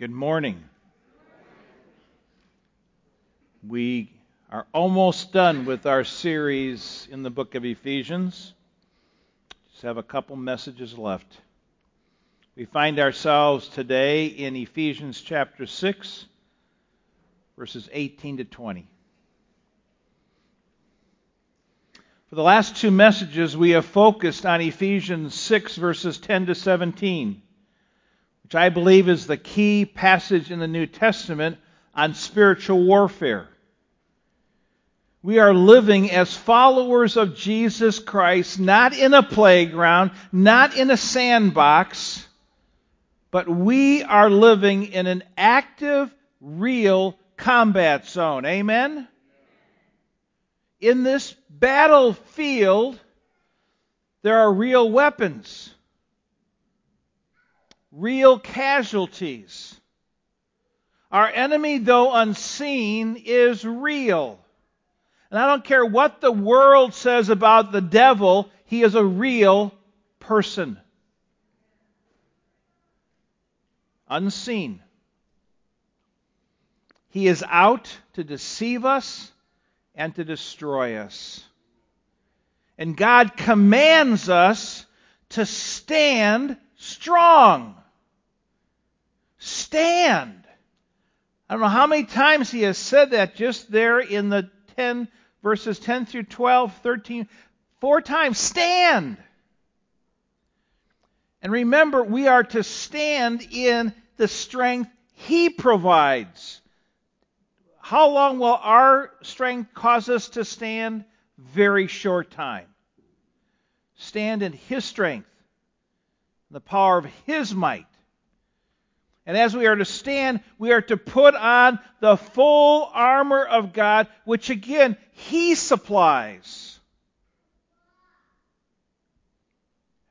Good morning. We are almost done with our series in the book of Ephesians. Just have a couple messages left. We find ourselves today in Ephesians chapter 6, verses 18 to 20. For the last two messages, we have focused on Ephesians 6, verses 10 to 17 which I believe is the key passage in the New Testament on spiritual warfare. We are living as followers of Jesus Christ, not in a playground, not in a sandbox, but we are living in an active, real combat zone. Amen? In this battlefield, there are real weapons real casualties. Our enemy, though unseen, is real. And I don't care what the world says about the devil, he is a real person. Unseen. He is out to deceive us and to destroy us. And God commands us to stand strong. Stand. I don't know how many times he has said that just there in the 10 verses 10 through 12, 13, four times. Stand. And remember, we are to stand in the strength he provides. How long will our strength cause us to stand? Very short time. Stand in his strength, the power of his might. And as we are to stand, we are to put on the full armor of God, which again, He supplies.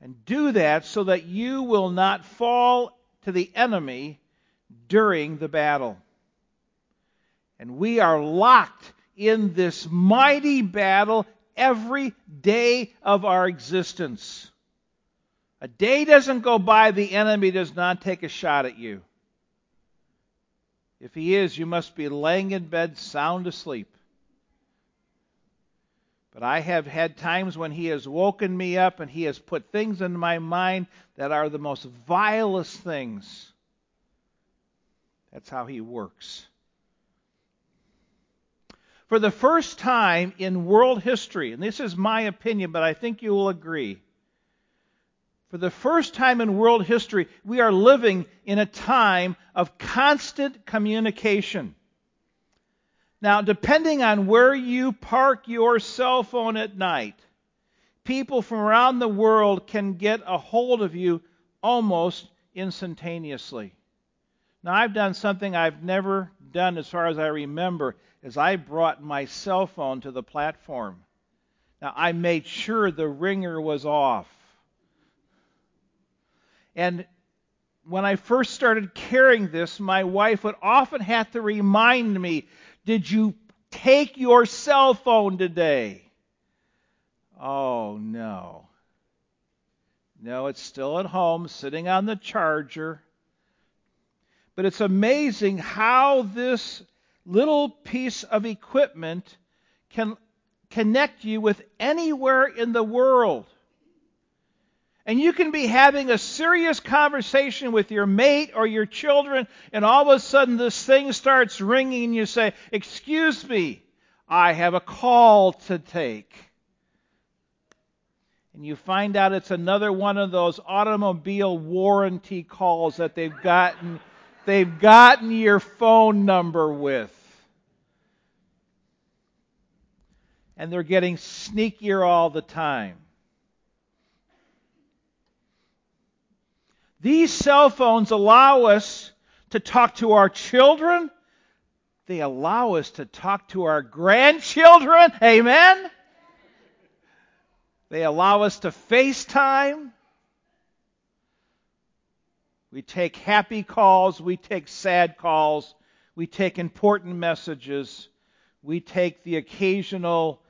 And do that so that you will not fall to the enemy during the battle. And we are locked in this mighty battle every day of our existence. A day doesn't go by the enemy does not take a shot at you. If he is, you must be laying in bed sound asleep. But I have had times when he has woken me up and he has put things in my mind that are the most vilest things. That's how he works. For the first time in world history, and this is my opinion, but I think you will agree, for the first time in world history, we are living in a time of constant communication. Now, depending on where you park your cell phone at night, people from around the world can get a hold of you almost instantaneously. Now, I've done something I've never done as far as I remember, is I brought my cell phone to the platform. Now, I made sure the ringer was off. And when I first started carrying this, my wife would often have to remind me, Did you take your cell phone today? Oh, no. No, it's still at home, sitting on the charger. But it's amazing how this little piece of equipment can connect you with anywhere in the world. And you can be having a serious conversation with your mate or your children, and all of a sudden this thing starts ringing, and you say, Excuse me, I have a call to take. And you find out it's another one of those automobile warranty calls that they've gotten they've gotten your phone number with. And they're getting sneakier all the time. These cell phones allow us to talk to our children. They allow us to talk to our grandchildren. Amen? They allow us to FaceTime. We take happy calls. We take sad calls. We take important messages. We take the occasional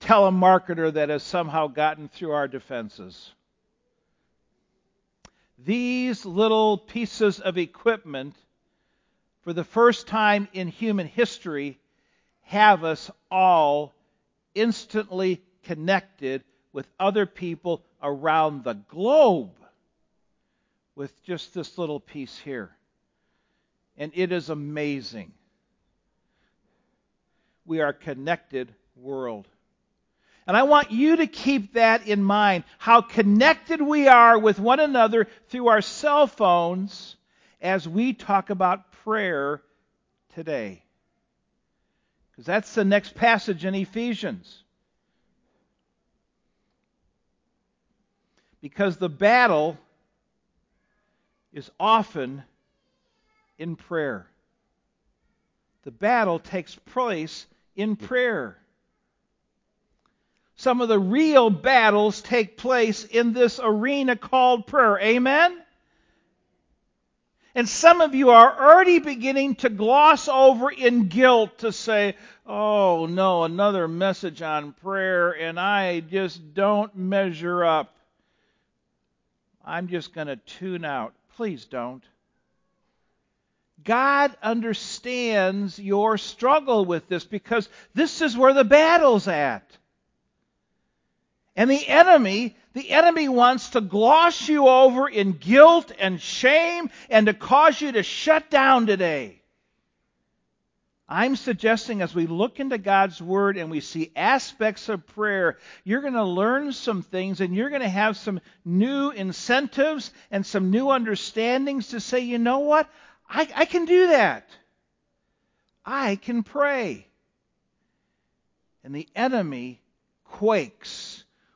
telemarketer that has somehow gotten through our defenses. These little pieces of equipment for the first time in human history, have us all instantly connected with other people around the globe with just this little piece here. And it is amazing. We are connected world. And I want you to keep that in mind how connected we are with one another through our cell phones as we talk about prayer today. Because that's the next passage in Ephesians. Because the battle is often in prayer. The battle takes place in prayer. Some of the real battles take place in this arena called prayer. Amen? And some of you are already beginning to gloss over in guilt to say, oh no, another message on prayer, and I just don't measure up. I'm just going to tune out. Please don't. God understands your struggle with this because this is where the battle's at. And the enemy, the enemy wants to gloss you over in guilt and shame and to cause you to shut down today. I'm suggesting as we look into God's Word and we see aspects of prayer, you're going to learn some things and you're going to have some new incentives and some new understandings to say, you know what? I, I can do that. I can pray. And the enemy quakes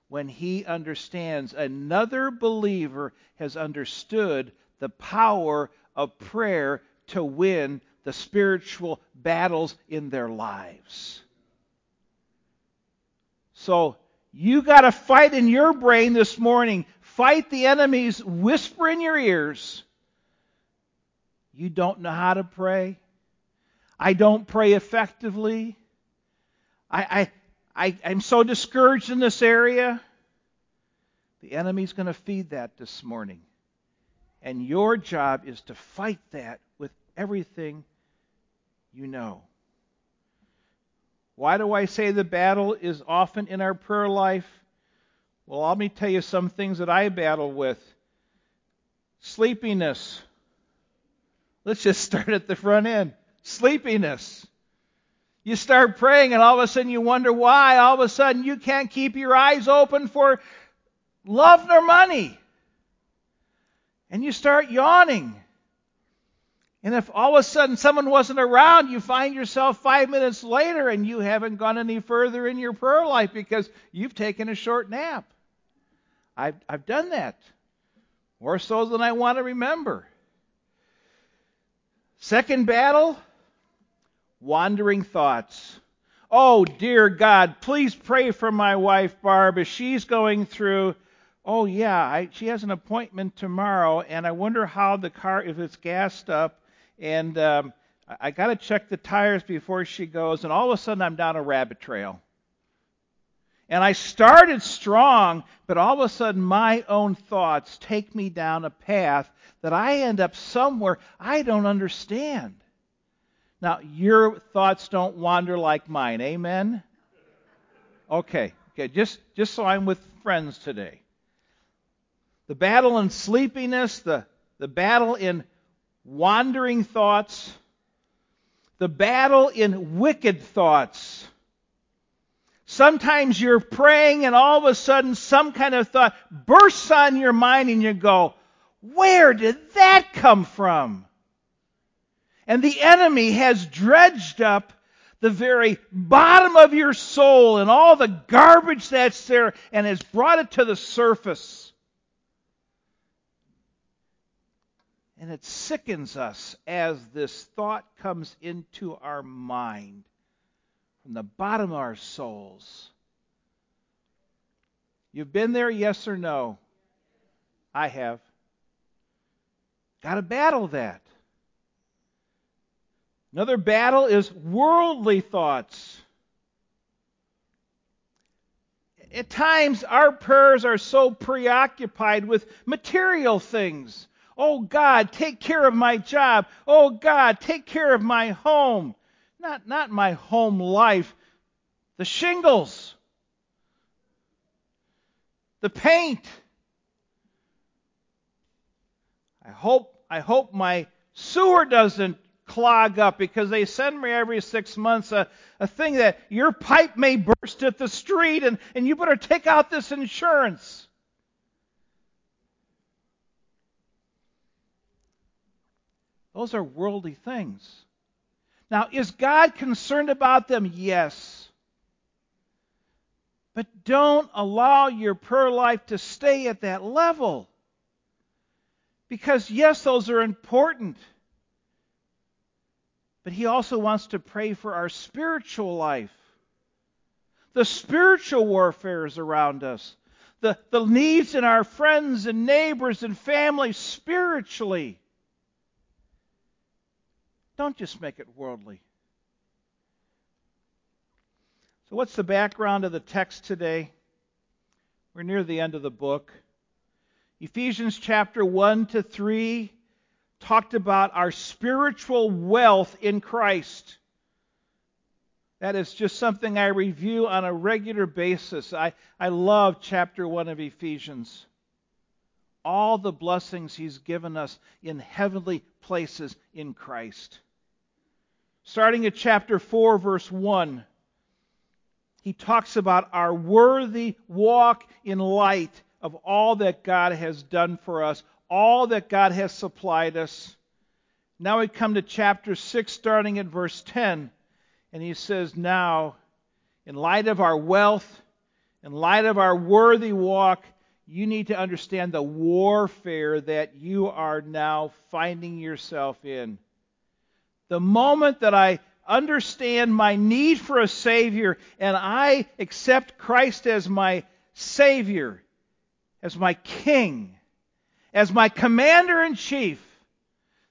when he understands another believer has understood the power of prayer to win the spiritual battles in their lives. So, you got to fight in your brain this morning. Fight the enemy's whisper in your ears. You don't know how to pray. I don't pray effectively. I, I, I, I'm so discouraged in this area. The enemy's going to feed that this morning. And your job is to fight that with everything you know. Why do I say the battle is often in our prayer life? Well, let me tell you some things that I battle with. Sleepiness. Let's just start at the front end. Sleepiness. You start praying, and all of a sudden you wonder why. All of a sudden you can't keep your eyes open for love nor money. And you start yawning. And if all of a sudden someone wasn't around, you find yourself five minutes later and you haven't gone any further in your prayer life because you've taken a short nap. I've, I've done that. More so than I want to remember. Second battle wandering thoughts. Oh, dear God, please pray for my wife, Barb, as she's going through. Oh, yeah, I, she has an appointment tomorrow, and I wonder how the car, if it's gassed up, and um, I, I got to check the tires before she goes, and all of a sudden I'm down a rabbit trail. And I started strong, but all of a sudden my own thoughts take me down a path that I end up somewhere I don't understand. Now, your thoughts don't wander like mine. Amen? Okay, okay, just, just so I'm with friends today. The battle in sleepiness, the, the battle in wandering thoughts, the battle in wicked thoughts. Sometimes you're praying and all of a sudden some kind of thought bursts on your mind and you go, where did that come from? And the enemy has dredged up the very bottom of your soul and all the garbage that's there and has brought it to the surface. And it sickens us as this thought comes into our mind from the bottom of our souls. You've been there, yes or no? I have. Got to battle that. Another battle is worldly thoughts. At times, our prayers are so preoccupied with material things Oh God, take care of my job. Oh God, take care of my home. Not, not my home life, the shingles, the paint. I hope, I hope my sewer doesn't clog up because they send me every six months a, a thing that your pipe may burst at the street and, and you better take out this insurance. Those are worldly things. Now, is God concerned about them? Yes. But don't allow your prayer life to stay at that level. Because, yes, those are important. But He also wants to pray for our spiritual life. The spiritual warfare is around us. The, the needs in our friends and neighbors and family spiritually. Don't just make it worldly. So, what's the background of the text today? We're near the end of the book. Ephesians chapter 1 to 3 talked about our spiritual wealth in Christ. That is just something I review on a regular basis. I, I love chapter 1 of Ephesians. All the blessings He's given us in heavenly places in Christ. Starting at chapter 4, verse 1, he talks about our worthy walk in light of all that God has done for us, all that God has supplied us. Now we come to chapter 6, starting at verse 10, and he says, Now, in light of our wealth, in light of our worthy walk, you need to understand the warfare that you are now finding yourself in. The moment that I understand my need for a Savior and I accept Christ as my Savior, as my King, as my Commander in Chief,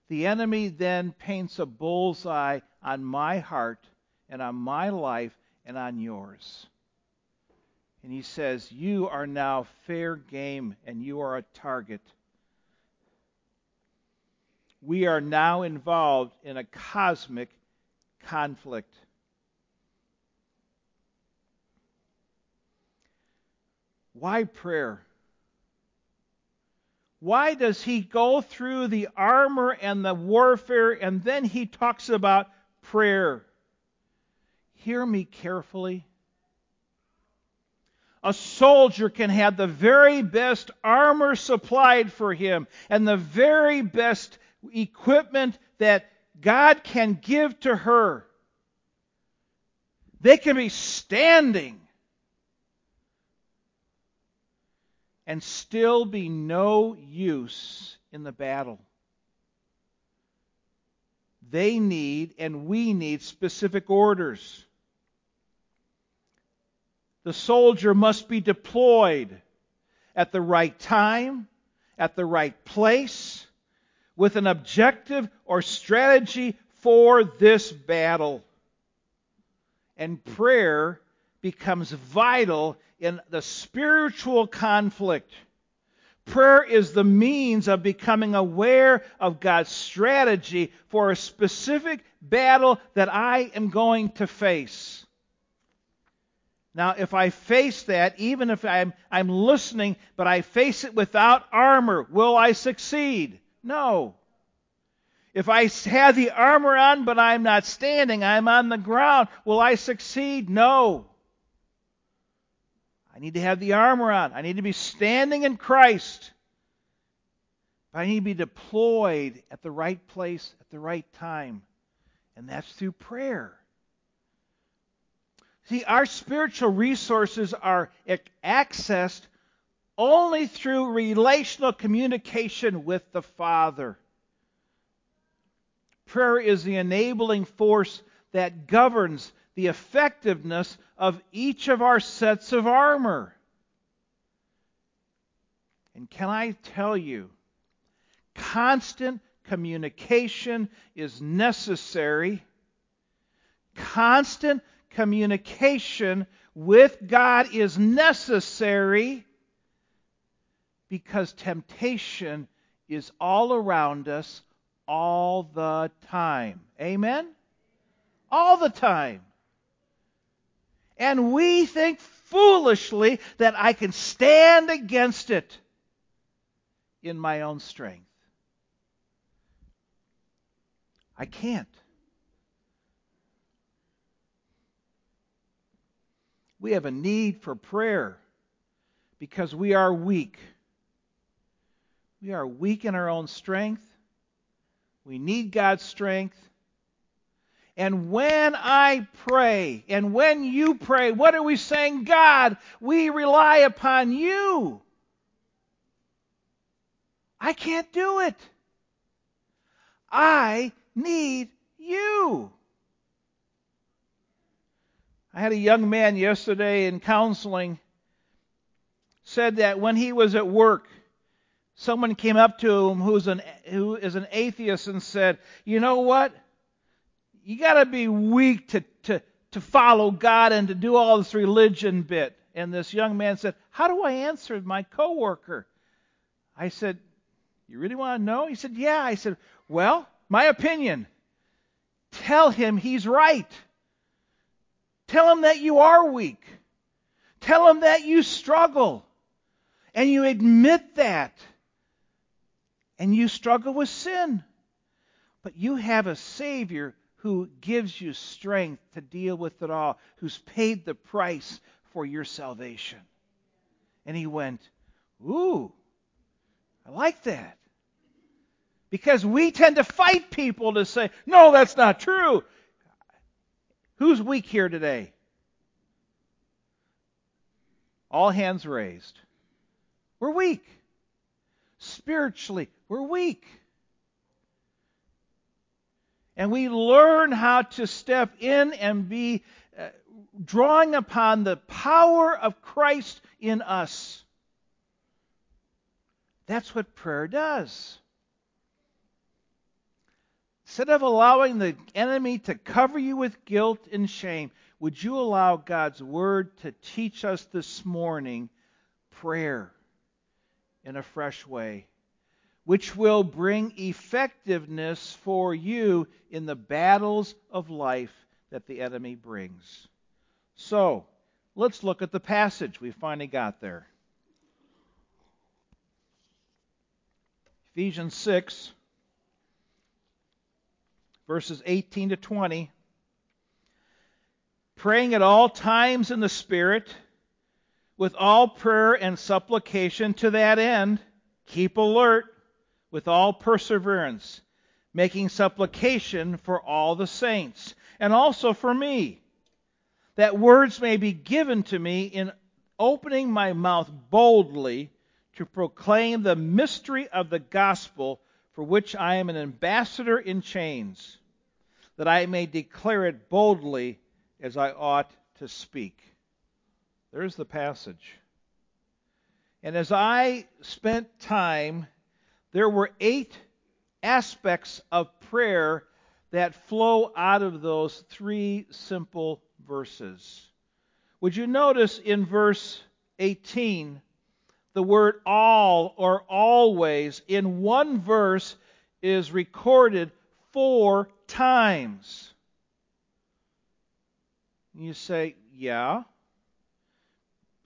the enemy then paints a bullseye on my heart and on my life and on yours. And he says, You are now fair game and you are a target we are now involved in a cosmic conflict. Why prayer? Why does he go through the armor and the warfare and then he talks about prayer? Hear me carefully. A soldier can have the very best armor supplied for him and the very best equipment that God can give to her. They can be standing and still be no use in the battle. They need, and we need, specific orders. The soldier must be deployed at the right time, at the right place, with an objective or strategy for this battle. And prayer becomes vital in the spiritual conflict. Prayer is the means of becoming aware of God's strategy for a specific battle that I am going to face. Now, if I face that, even if I'm, I'm listening, but I face it without armor, will I succeed? No. If I have the armor on, but I'm not standing, I'm on the ground, will I succeed? No. I need to have the armor on. I need to be standing in Christ. But I need to be deployed at the right place at the right time. And that's through prayer. See, our spiritual resources are accessed only through relational communication with the Father. Prayer is the enabling force that governs the effectiveness of each of our sets of armor. And can I tell you, constant communication is necessary. Constant communication with God is necessary because temptation is all around us all the time. Amen? All the time. And we think foolishly that I can stand against it in my own strength. I can't. We have a need for prayer because we are weak. We are weak in our own strength. We need God's strength. And when I pray, and when you pray, what are we saying? God, we rely upon you. I can't do it. I need you. I had a young man yesterday in counseling said that when he was at work, someone came up to him who's an, who is an atheist and said, You know what? You got to be weak to, to, to follow God and to do all this religion bit. And this young man said, How do I answer my coworker? I said, You really want to know? He said, Yeah. I said, Well, my opinion. Tell him he's right. Tell him that you are weak. Tell him that you struggle. And you admit that. And you struggle with sin. But you have a Savior who gives you strength to deal with it all, who's paid the price for your salvation. And he went, Ooh, I like that. Because we tend to fight people to say, No, that's not true. Who's weak here today? All hands raised. We're weak. Spiritually, we're weak. And we learn how to step in and be uh, drawing upon the power of Christ in us. That's what prayer does. Instead of allowing the enemy to cover you with guilt and shame, would you allow God's Word to teach us this morning prayer in a fresh way, which will bring effectiveness for you in the battles of life that the enemy brings? So, let's look at the passage. We finally got there. Ephesians 6 verses 18 to 20. Praying at all times in the Spirit, with all prayer and supplication to that end, keep alert with all perseverance, making supplication for all the saints, and also for me, that words may be given to me in opening my mouth boldly to proclaim the mystery of the gospel for which I am an ambassador in chains, that I may declare it boldly as I ought to speak. There's the passage. And as I spent time, there were eight aspects of prayer that flow out of those three simple verses. Would you notice in verse 18 the word all or always in one verse is recorded four times. You say, yeah.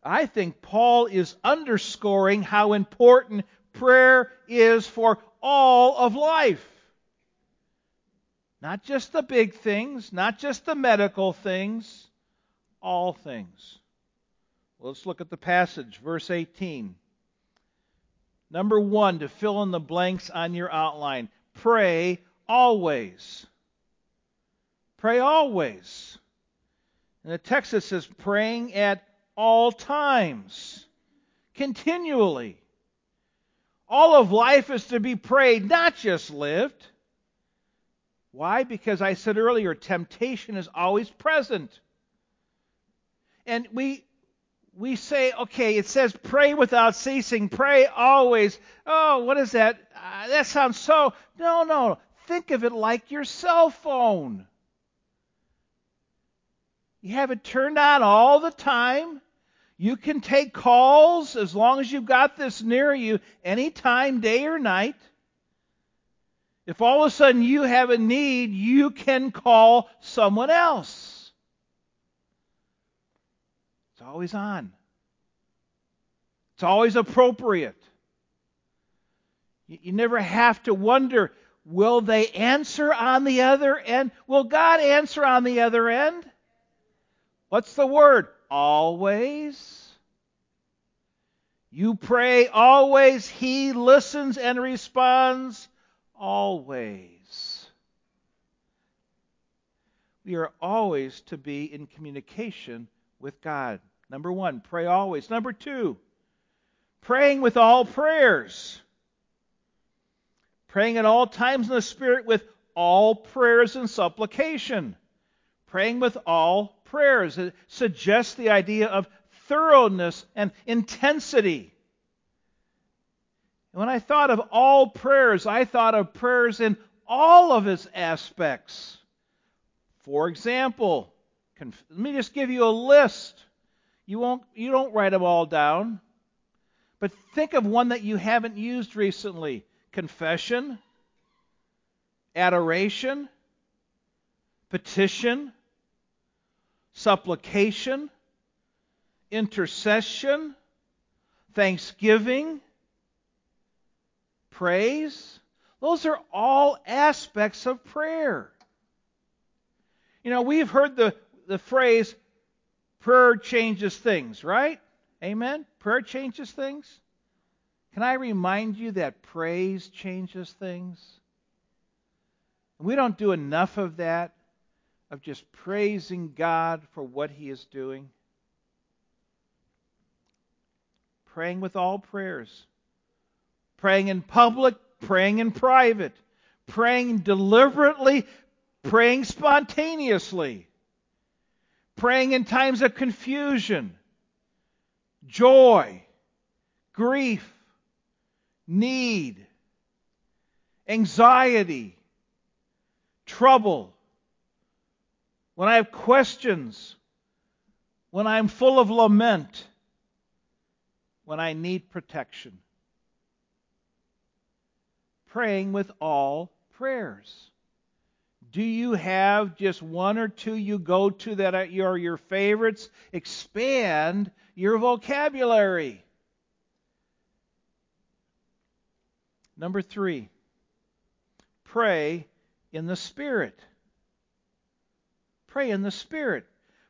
I think Paul is underscoring how important prayer is for all of life. Not just the big things, not just the medical things, all things. Let's look at the passage, verse 18. Number one, to fill in the blanks on your outline pray always. Pray always. In the text it says praying at all times, continually. All of life is to be prayed, not just lived. Why? Because I said earlier, temptation is always present. And we we say, okay, it says pray without ceasing, pray always. Oh, what is that? Uh, that sounds so. No, no. Think of it like your cell phone. You have it turned on all the time. You can take calls as long as you've got this near you, anytime, day or night. If all of a sudden you have a need, you can call someone else. It's always on. It's always appropriate. You never have to wonder, will they answer on the other end? Will God answer on the other end? What's the word? Always. You pray always. He listens and responds always. We are always to be in communication with God. Number one, pray always. Number two, praying with all prayers. Praying at all times in the Spirit with all prayers and supplication. Praying with all prayers. It suggests the idea of thoroughness and intensity. When I thought of all prayers, I thought of prayers in all of its aspects. For example, let me just give you a list. You won't you don't write them all down. But think of one that you haven't used recently. Confession, adoration, petition, supplication, intercession, thanksgiving, praise. Those are all aspects of prayer. You know, we've heard the, the phrase, prayer changes things, right? Amen? Prayer changes things. Can I remind you that praise changes things? We don't do enough of that, of just praising God for what He is doing. Praying with all prayers. Praying in public, praying in private, praying deliberately, praying spontaneously, praying in times of confusion, joy, grief, need, anxiety, trouble, when I have questions, when I'm full of lament, when I need protection praying with all prayers. Do you have just one or two you go to that are your favorites? Expand your vocabulary. Number three, pray in the Spirit. Pray in the Spirit.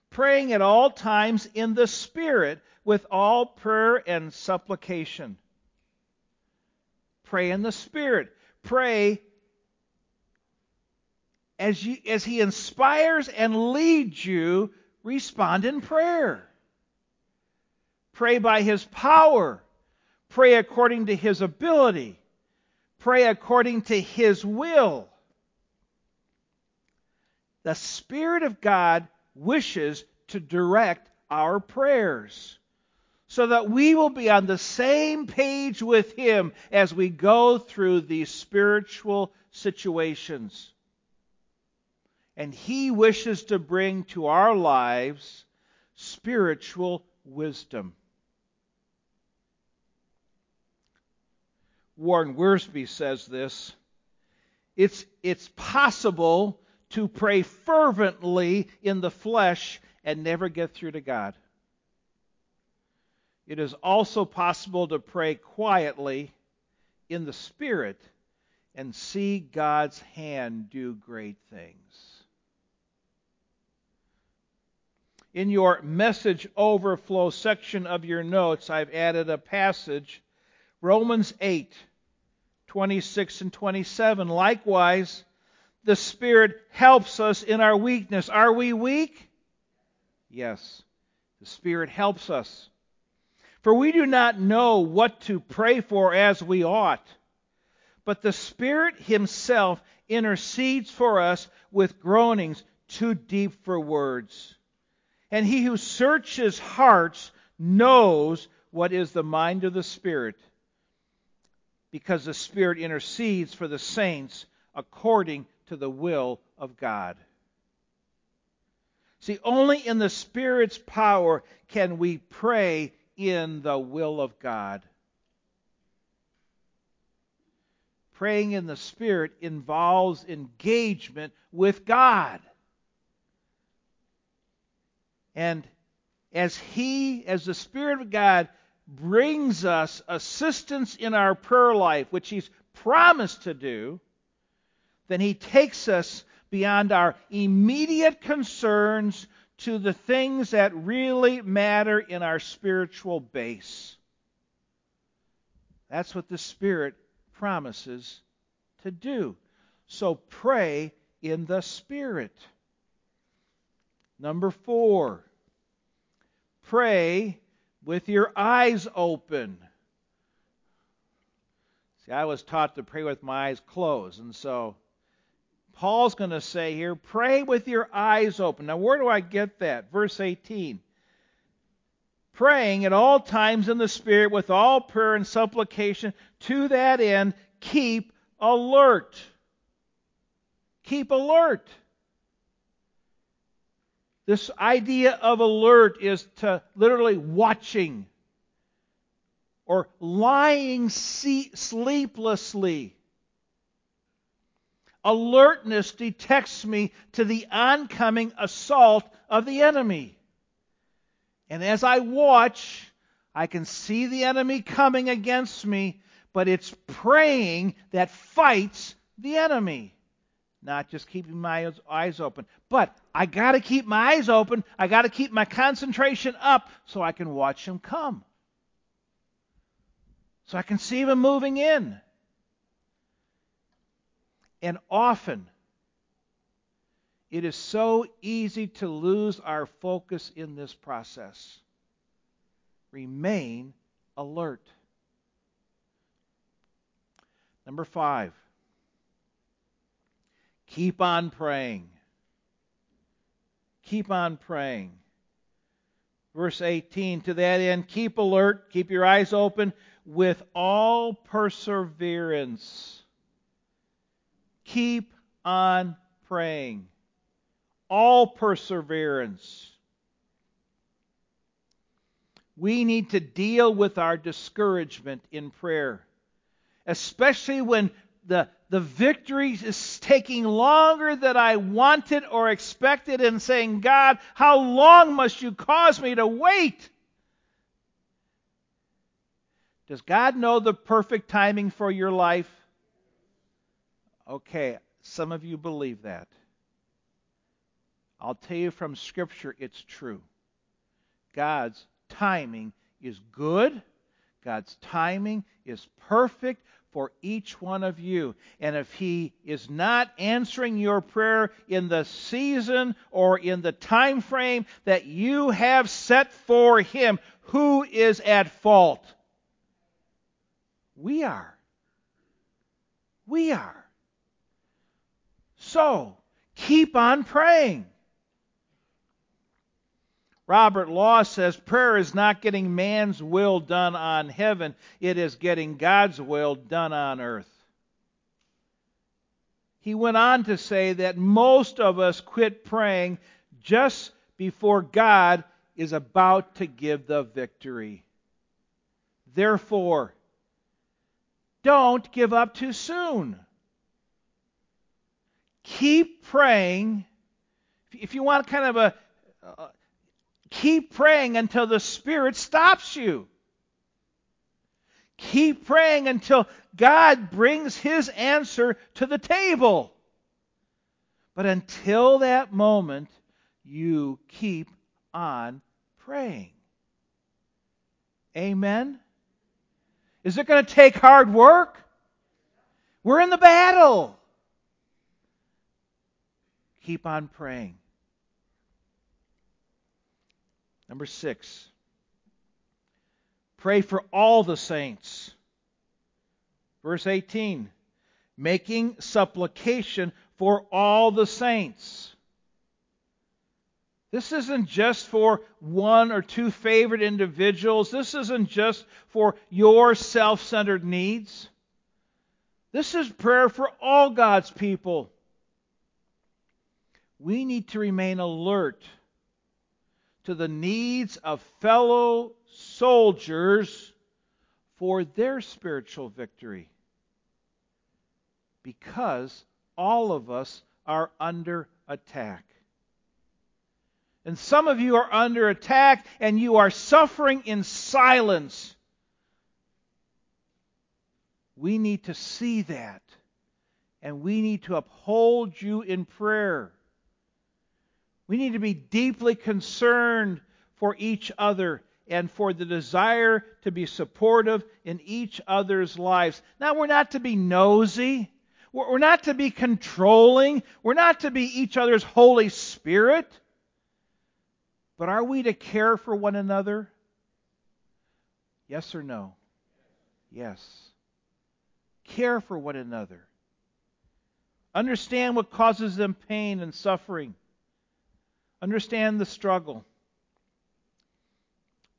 Praying at all times in the Spirit with all prayer and supplication. Pray in the Spirit pray as, you, as He inspires and leads you, respond in prayer. Pray by His power. Pray according to His ability. Pray according to His will. The Spirit of God wishes to direct our prayers so that we will be on the same page with Him as we go through these spiritual situations. And He wishes to bring to our lives spiritual wisdom. Warren Wiersbe says this it's, it's possible to pray fervently in the flesh and never get through to God. It is also possible to pray quietly in the Spirit and see God's hand do great things. In your message overflow section of your notes, I've added a passage, Romans 8, 26 and 27. Likewise, the Spirit helps us in our weakness. Are we weak? Yes. The Spirit helps us. For we do not know what to pray for as we ought, but the Spirit Himself intercedes for us with groanings too deep for words. And He who searches hearts knows what is the mind of the Spirit, because the Spirit intercedes for the saints according to the will of God. See, only in the Spirit's power can we pray in the will of God. Praying in the Spirit involves engagement with God. And as He, as the Spirit of God, brings us assistance in our prayer life, which He's promised to do, then He takes us beyond our immediate concerns to the things that really matter in our spiritual base. That's what the Spirit promises to do. So pray in the Spirit. Number four, pray with your eyes open. See, I was taught to pray with my eyes closed, and so Paul's going to say here, pray with your eyes open. Now, where do I get that? Verse 18. Praying at all times in the Spirit with all prayer and supplication, to that end, keep alert. Keep alert. This idea of alert is to literally watching or lying sleeplessly alertness detects me to the oncoming assault of the enemy. And as I watch, I can see the enemy coming against me, but it's praying that fights the enemy. Not just keeping my eyes open. But I got to keep my eyes open. I got to keep my concentration up so I can watch him come. So I can see him moving in. And often, it is so easy to lose our focus in this process. Remain alert. Number five, keep on praying. Keep on praying. Verse 18, to that end, keep alert, keep your eyes open with all perseverance keep on praying. All perseverance. We need to deal with our discouragement in prayer, especially when the, the victory is taking longer than I wanted or expected, and saying, God, how long must you cause me to wait? Does God know the perfect timing for your life? Okay, some of you believe that. I'll tell you from Scripture, it's true. God's timing is good. God's timing is perfect for each one of you. And if He is not answering your prayer in the season or in the time frame that you have set for Him, who is at fault? We are. We are. So, keep on praying. Robert Law says prayer is not getting man's will done on heaven, it is getting God's will done on earth. He went on to say that most of us quit praying just before God is about to give the victory. Therefore, don't give up too soon. Keep praying. If you want kind of a, uh, keep praying until the Spirit stops you. Keep praying until God brings His answer to the table. But until that moment, you keep on praying. Amen? Is it going to take hard work? We're in the battle. Keep on praying. Number six, pray for all the saints. Verse 18, making supplication for all the saints. This isn't just for one or two favorite individuals. This isn't just for your self centered needs. This is prayer for all God's people we need to remain alert to the needs of fellow soldiers for their spiritual victory. Because all of us are under attack. And some of you are under attack and you are suffering in silence. We need to see that. And we need to uphold you in prayer. We need to be deeply concerned for each other and for the desire to be supportive in each other's lives. Now, we're not to be nosy. We're not to be controlling. We're not to be each other's Holy Spirit. But are we to care for one another? Yes or no? Yes. Care for one another. Understand what causes them pain and suffering. Understand the struggle.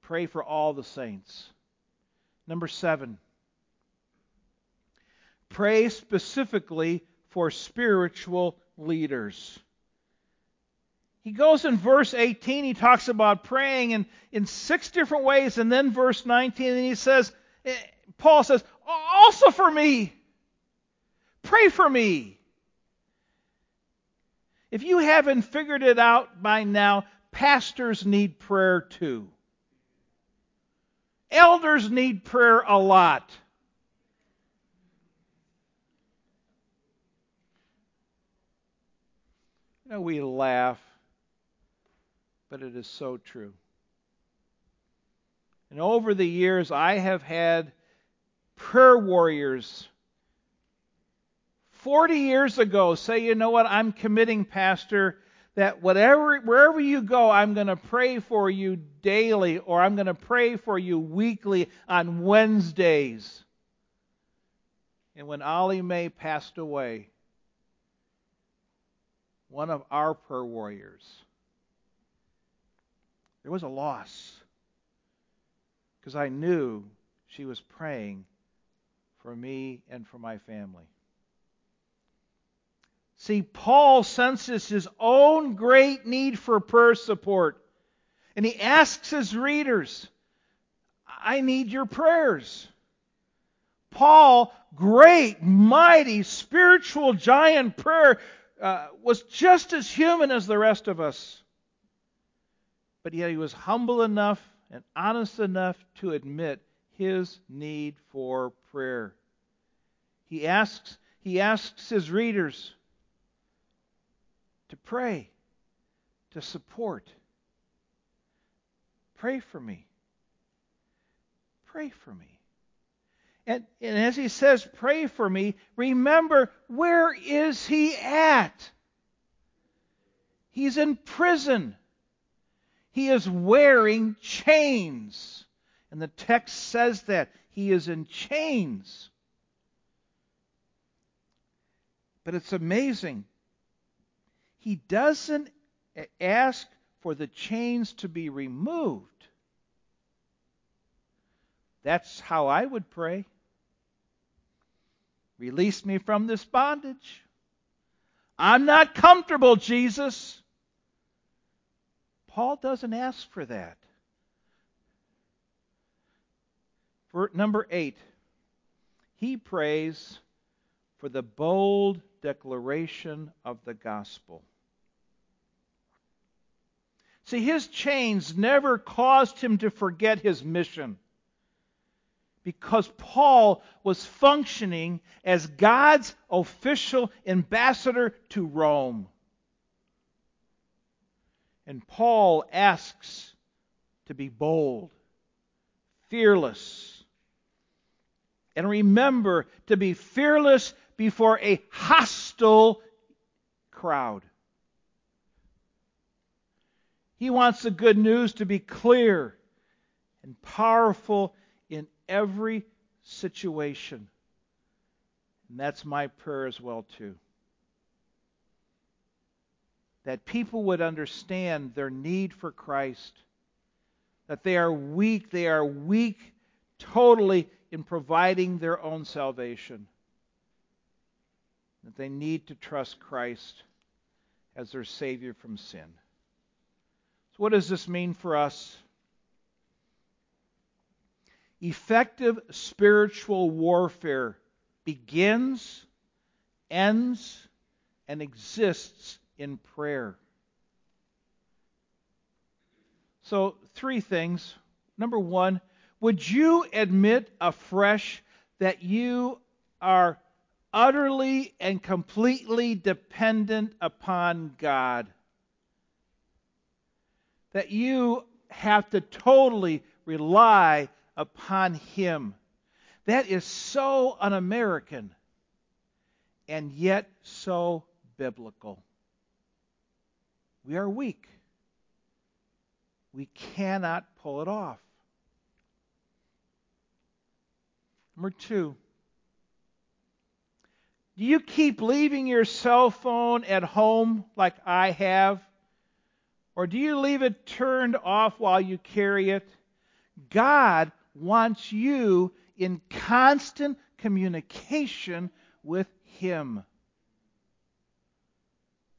Pray for all the saints. Number seven, pray specifically for spiritual leaders. He goes in verse 18, he talks about praying in, in six different ways, and then verse 19, and he says, eh, Paul says, also for me. Pray for me. If you haven't figured it out by now, pastors need prayer too. Elders need prayer a lot. You know, we laugh but it is so true. And over the years, I have had prayer warriors 40 years ago say, you know what, I'm committing, Pastor, that whatever, wherever you go, I'm going to pray for you daily or I'm going to pray for you weekly on Wednesdays. And when Ollie May passed away, one of our prayer warriors, there was a loss because I knew she was praying for me and for my family. See, Paul senses his own great need for prayer support. And he asks his readers, I need your prayers. Paul, great, mighty, spiritual giant prayer, uh, was just as human as the rest of us but yet he was humble enough and honest enough to admit his need for prayer. He asks, he asks his readers to pray, to support. Pray for me. Pray for me. And, and as he says, pray for me, remember, where is he at? He's in prison. He is wearing chains. And the text says that. He is in chains. But it's amazing. He doesn't ask for the chains to be removed. That's how I would pray. Release me from this bondage. I'm not comfortable, Jesus. Paul doesn't ask for that. For number eight, he prays for the bold declaration of the gospel. See, his chains never caused him to forget his mission because Paul was functioning as God's official ambassador to Rome. And Paul asks to be bold, fearless. And remember to be fearless before a hostile crowd. He wants the good news to be clear and powerful in every situation. And that's my prayer as well, too that people would understand their need for Christ, that they are weak, they are weak totally in providing their own salvation, that they need to trust Christ as their Savior from sin. So, what does this mean for us? Effective spiritual warfare begins, ends, and exists in prayer. So, three things. Number one, would you admit afresh that you are utterly and completely dependent upon God? That you have to totally rely upon Him. That is so un American and yet so biblical. We are weak. We cannot pull it off. Number two, do you keep leaving your cell phone at home like I have? Or do you leave it turned off while you carry it? God wants you in constant communication with Him.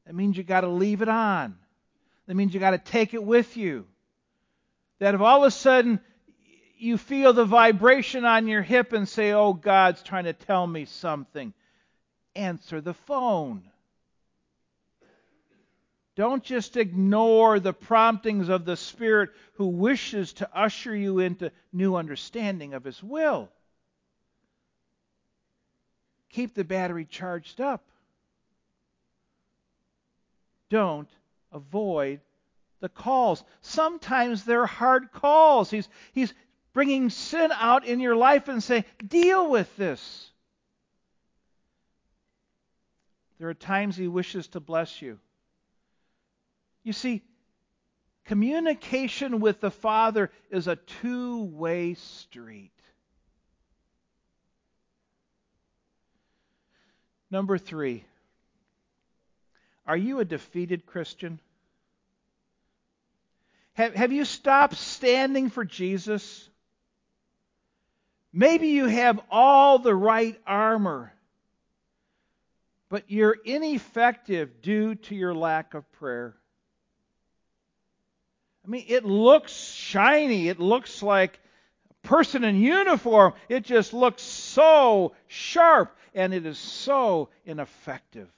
That means you got to leave it on. That means you got to take it with you. That if all of a sudden you feel the vibration on your hip and say, Oh, God's trying to tell me something, answer the phone. Don't just ignore the promptings of the Spirit who wishes to usher you into new understanding of His will. Keep the battery charged up. Don't avoid the calls. Sometimes they're hard calls. He's, he's bringing sin out in your life and saying, deal with this. There are times He wishes to bless you. You see, communication with the Father is a two way street. Number three, are you a defeated Christian? Have, have you stopped standing for Jesus? Maybe you have all the right armor, but you're ineffective due to your lack of prayer. I mean, it looks shiny. It looks like a person in uniform. It just looks so sharp, and it is so ineffective.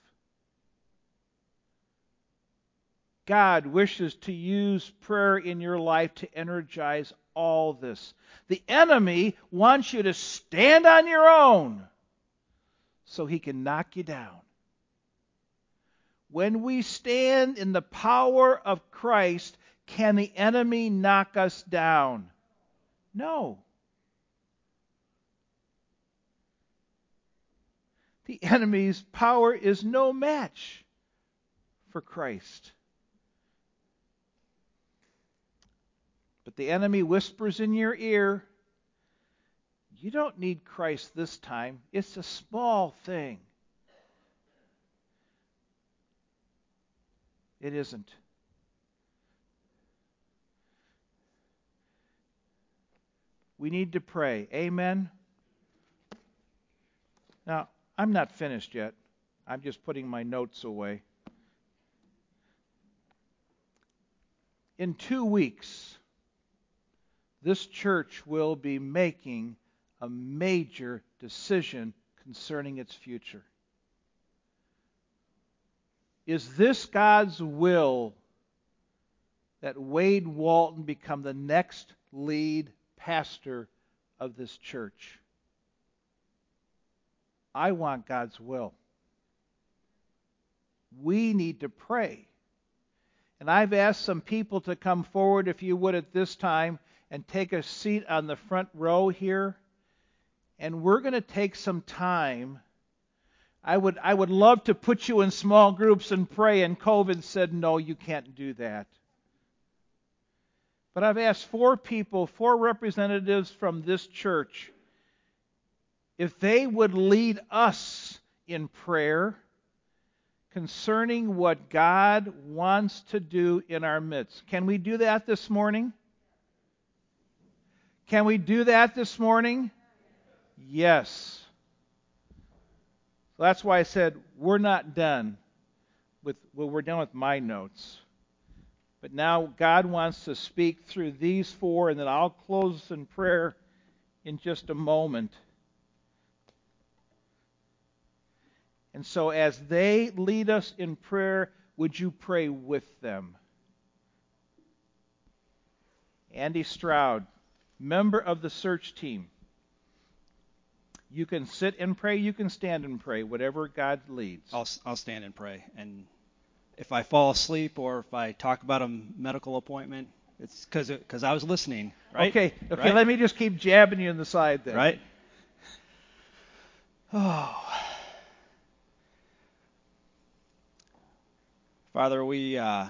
God wishes to use prayer in your life to energize all this. The enemy wants you to stand on your own so he can knock you down. When we stand in the power of Christ, can the enemy knock us down? No. The enemy's power is no match for Christ. But the enemy whispers in your ear, You don't need Christ this time. It's a small thing. It isn't. We need to pray. Amen? Now, I'm not finished yet. I'm just putting my notes away. In two weeks, this church will be making a major decision concerning its future. Is this God's will that Wade Walton become the next lead pastor of this church? I want God's will. We need to pray. And I've asked some people to come forward, if you would, at this time and take a seat on the front row here. And we're going to take some time. I would, I would love to put you in small groups and pray, and COVID said, no, you can't do that. But I've asked four people, four representatives from this church, if they would lead us in prayer concerning what God wants to do in our midst. Can we do that this morning? Can we do that this morning? Yes. So that's why I said we're not done with well, we're done with my notes. But now God wants to speak through these four, and then I'll close in prayer in just a moment. And so, as they lead us in prayer, would you pray with them? Andy Stroud, member of the search team. You can sit and pray, you can stand and pray, whatever God leads. I'll, I'll stand and pray. And if I fall asleep or if I talk about a medical appointment, it's because because I was listening, right? Okay, okay. Right? Let me just keep jabbing you in the side then. Right. Oh, Father, we uh,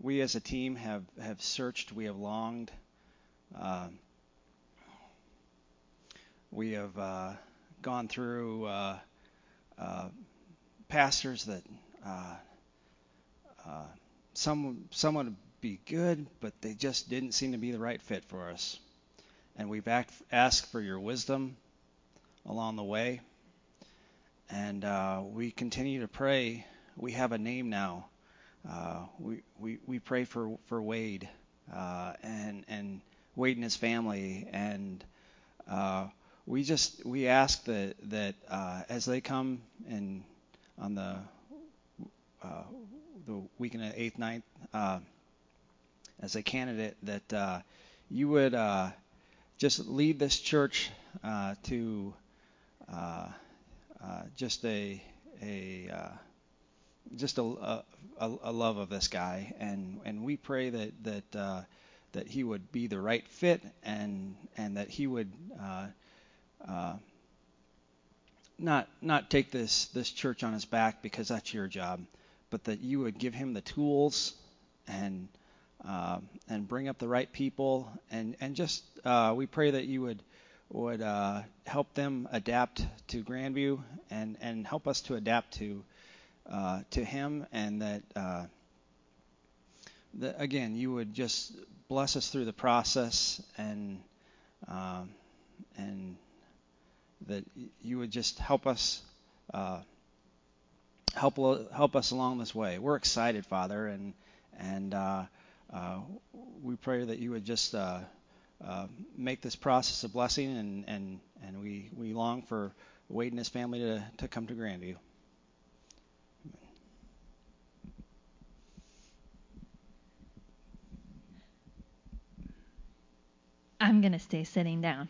we as a team have have searched, we have longed. Uh, we have uh, gone through uh, uh, pastors that uh, uh, some someone would be good, but they just didn't seem to be the right fit for us. And we've act, asked for your wisdom along the way, and uh, we continue to pray. We have a name now. We, we we pray for for Wade and and Wade and his family, and uh, we just we ask that that uh, as they come and on the uh, the weekend of eighth, ninth, uh, as a candidate, that uh, you would uh, just lead this church uh, to just a a just a, a, a love of this guy, and and we pray that that that he would be the right fit, and and that he would. Uh, not not take this this church on his back because that's your job, but that you would give him the tools and uh, and bring up the right people. And and just uh, we pray that you would would uh, help them adapt to Grandview and and help us to adapt to uh, to him and that uh, that again you would just bless us through the process and um, and that you would just help us uh, help help us along this way. We're excited, Father, and and uh, uh, we pray that you would just uh, uh, make this process a blessing, and and and we we long for Wade and his family to to come to Grandview. I'm going to stay sitting down.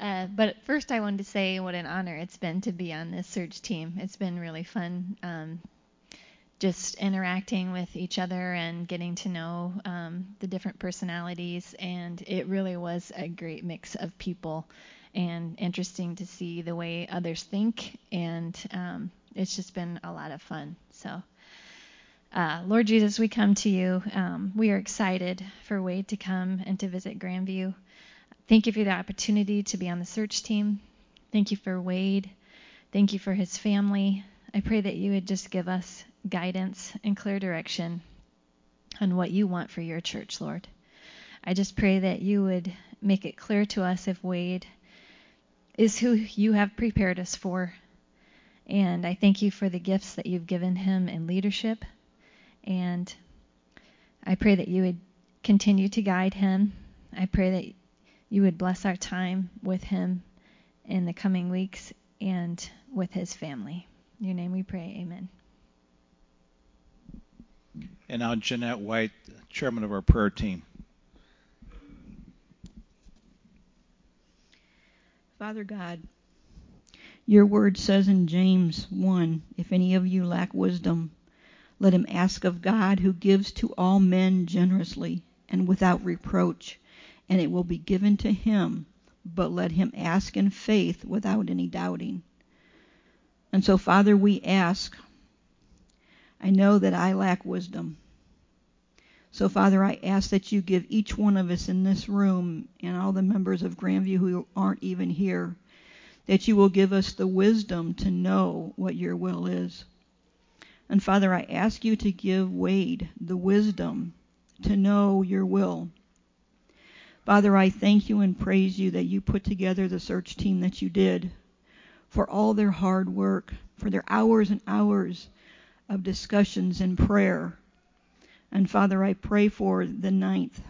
Uh, but first, I wanted to say what an honor it's been to be on this search team. It's been really fun um, just interacting with each other and getting to know um, the different personalities. And it really was a great mix of people and interesting to see the way others think. And um, it's just been a lot of fun. So. Uh, Lord Jesus, we come to you. Um, we are excited for Wade to come and to visit Grandview. Thank you for the opportunity to be on the search team. Thank you for Wade. Thank you for his family. I pray that you would just give us guidance and clear direction on what you want for your church, Lord. I just pray that you would make it clear to us if Wade is who you have prepared us for. And I thank you for the gifts that you've given him in leadership. And I pray that you would continue to guide him. I pray that you would bless our time with him in the coming weeks and with his family. In your name we pray. Amen. And now Jeanette White, chairman of our prayer team. Father God, your word says in James 1 If any of you lack wisdom, let him ask of God, who gives to all men generously and without reproach and it will be given to him, but let him ask in faith without any doubting. And so, Father, we ask. I know that I lack wisdom. So, Father, I ask that you give each one of us in this room and all the members of Grandview who aren't even here, that you will give us the wisdom to know what your will is. And Father, I ask you to give Wade the wisdom to know your will. Father, I thank you and praise you that you put together the search team that you did for all their hard work, for their hours and hours of discussions and prayer And Father, I pray for the ninth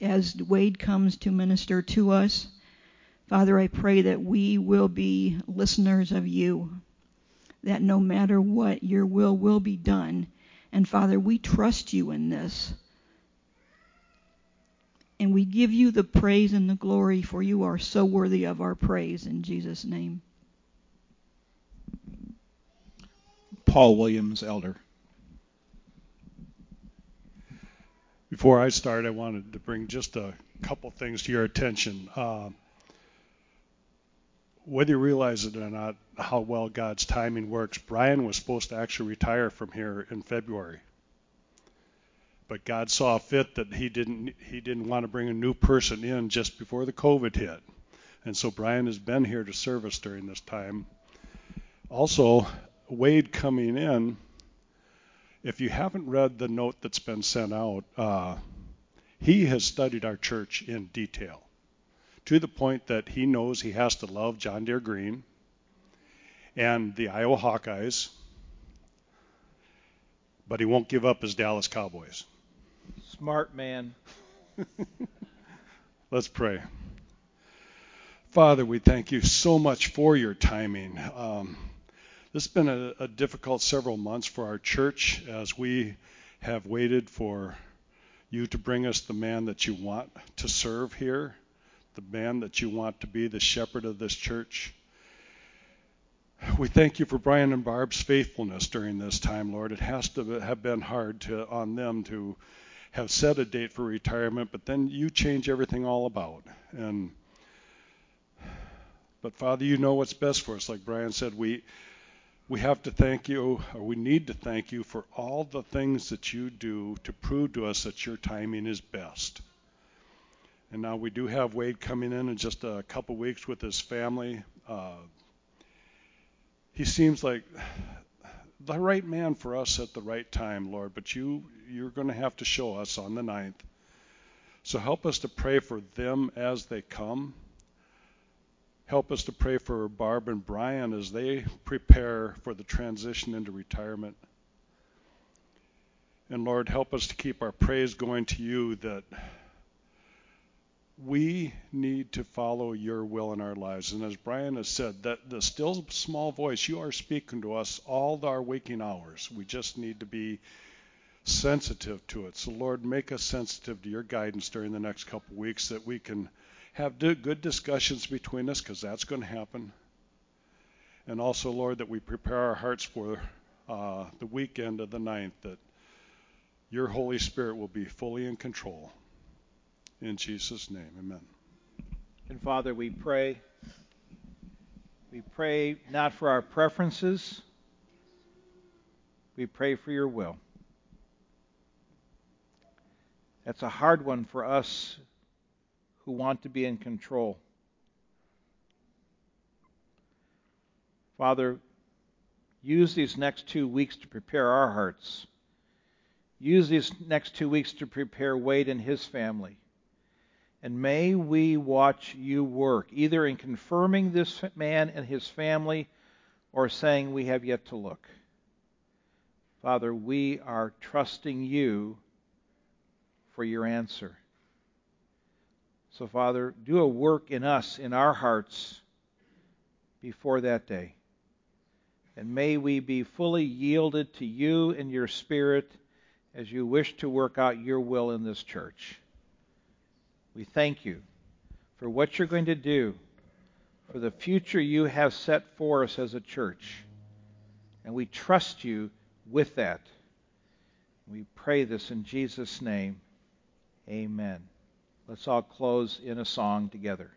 as Wade comes to minister to us. Father, I pray that we will be listeners of you, that no matter what, your will will be done. And Father, we trust you in this. And we give you the praise and the glory, for you are so worthy of our praise in Jesus' name. Paul Williams, Elder. Before I start, I wanted to bring just a couple things to your attention. Uh, whether you realize it or not, how well God's timing works, Brian was supposed to actually retire from here in February. But God saw fit that he didn't he didn't want to bring a new person in just before the COVID hit. And so Brian has been here to serve us during this time. Also, Wade coming in, if you haven't read the note that's been sent out, uh, he has studied our church in detail to the point that he knows he has to love John Deere Green and the Iowa Hawkeyes, but he won't give up his Dallas Cowboys. Smart man. Let's pray. Father, we thank you so much for your timing. Um, this has been a, a difficult several months for our church as we have waited for you to bring us the man that you want to serve here, the man that you want to be the shepherd of this church. We thank you for Brian and Barb's faithfulness during this time, Lord. It has to have been hard to, on them to have set a date for retirement, but then you change everything all about. And but Father, you know what's best for us. Like Brian said, we we have to thank you, or we need to thank you for all the things that you do to prove to us that your timing is best. And now we do have Wade coming in in just a couple weeks with his family. Uh, he seems like the right man for us at the right time, Lord, but you you're going to have to show us on the ninth. So help us to pray for them as they come help us to pray for Barb and Brian as they prepare for the transition into retirement. And Lord, help us to keep our praise going to you that we need to follow your will in our lives. And as Brian has said, that the still small voice, you are speaking to us all our waking hours. We just need to be sensitive to it. So Lord, make us sensitive to your guidance during the next couple weeks that we can have good discussions between us because that's going to happen. And also, Lord, that we prepare our hearts for uh, the weekend of the ninth, that your Holy Spirit will be fully in control. In Jesus' name, amen. And Father, we pray. We pray not for our preferences, we pray for your will. That's a hard one for us who want to be in control. Father, use these next two weeks to prepare our hearts. Use these next two weeks to prepare Wade and his family. And may we watch you work, either in confirming this man and his family or saying we have yet to look. Father, we are trusting you for your answer. So, Father, do a work in us, in our hearts, before that day. And may we be fully yielded to you and your Spirit as you wish to work out your will in this church. We thank you for what you're going to do, for the future you have set for us as a church. And we trust you with that. We pray this in Jesus' name. Amen. Let's all close in a song together.